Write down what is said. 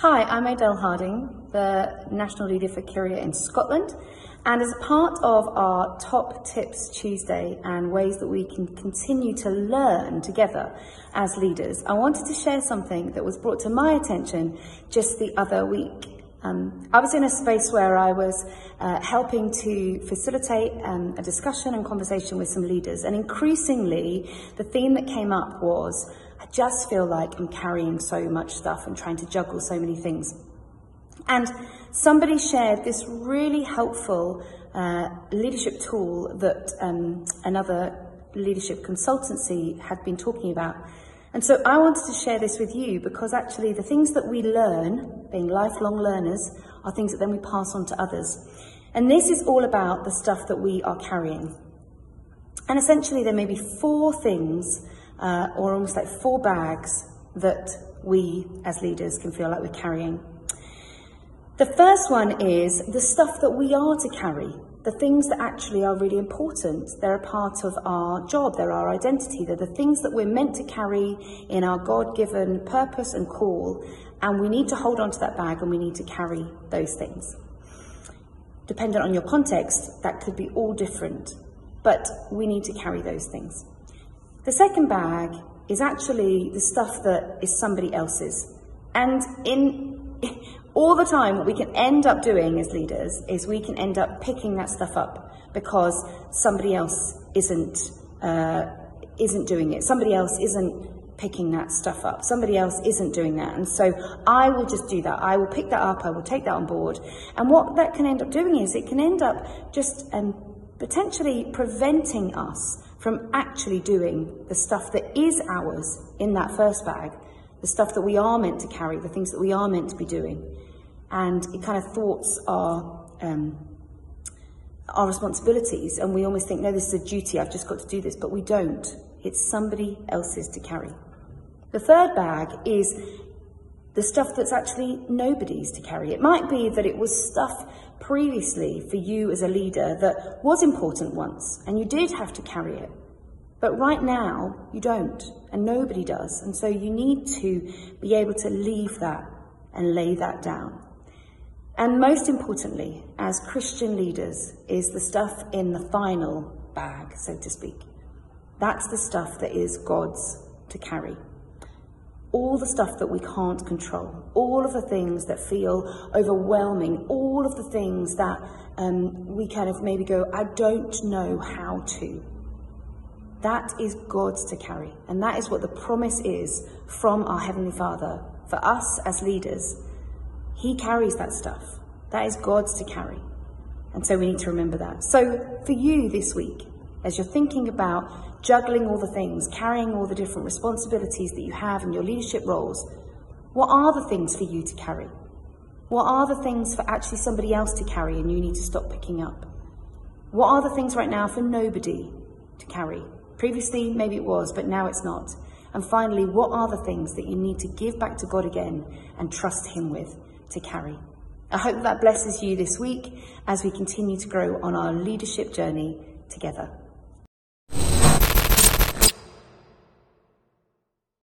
Hi, I'm Odele Harding, the National Leader for Kyria in Scotland. And as part of our Top Tips Tuesday and ways that we can continue to learn together as leaders, I wanted to share something that was brought to my attention just the other week. Um, I was in a space where I was uh, helping to facilitate um, a discussion and conversation with some leaders, and increasingly the theme that came up was I just feel like I'm carrying so much stuff and trying to juggle so many things. And somebody shared this really helpful uh, leadership tool that um, another leadership consultancy had been talking about. And so I wanted to share this with you because actually the things that we learn, being lifelong learners, are things that then we pass on to others. And this is all about the stuff that we are carrying. And essentially there may be four things uh, or almost like four bags that we as leaders can feel like we're carrying. The first one is the stuff that we are to carry, the things that actually are really important. They're a part of our job, they're our identity, they're the things that we're meant to carry in our God given purpose and call, and we need to hold on to that bag and we need to carry those things. Dependent on your context, that could be all different, but we need to carry those things. The second bag is actually the stuff that is somebody else's. And in all the time, what we can end up doing as leaders is we can end up picking that stuff up because somebody else isn't uh, isn't doing it. Somebody else isn't picking that stuff up. Somebody else isn't doing that. And so I will just do that. I will pick that up. I will take that on board. And what that can end up doing is it can end up just um, potentially preventing us from actually doing the stuff that is ours in that first bag, the stuff that we are meant to carry, the things that we are meant to be doing. And it kind of thoughts are um, our responsibilities, and we almost think, no, this is a duty, I've just got to do this, but we don't. It's somebody else's to carry. The third bag is the stuff that's actually nobody's to carry. It might be that it was stuff previously for you as a leader that was important once and you did have to carry it. But right now, you don't, and nobody does. And so you need to be able to leave that and lay that down. And most importantly, as Christian leaders, is the stuff in the final bag, so to speak. That's the stuff that is God's to carry all the stuff that we can't control, all of the things that feel overwhelming, all of the things that um, we kind of maybe go, I don't know how to. That is God's to carry. And that is what the promise is from our Heavenly Father for us as leaders. He carries that stuff. That is God's to carry. And so we need to remember that. So for you this week, as you're thinking about juggling all the things, carrying all the different responsibilities that you have in your leadership roles, what are the things for you to carry? What are the things for actually somebody else to carry and you need to stop picking up? What are the things right now for nobody to carry? Previously, maybe it was, but now it's not. And finally, what are the things that you need to give back to God again and trust Him with to carry? I hope that blesses you this week as we continue to grow on our leadership journey together.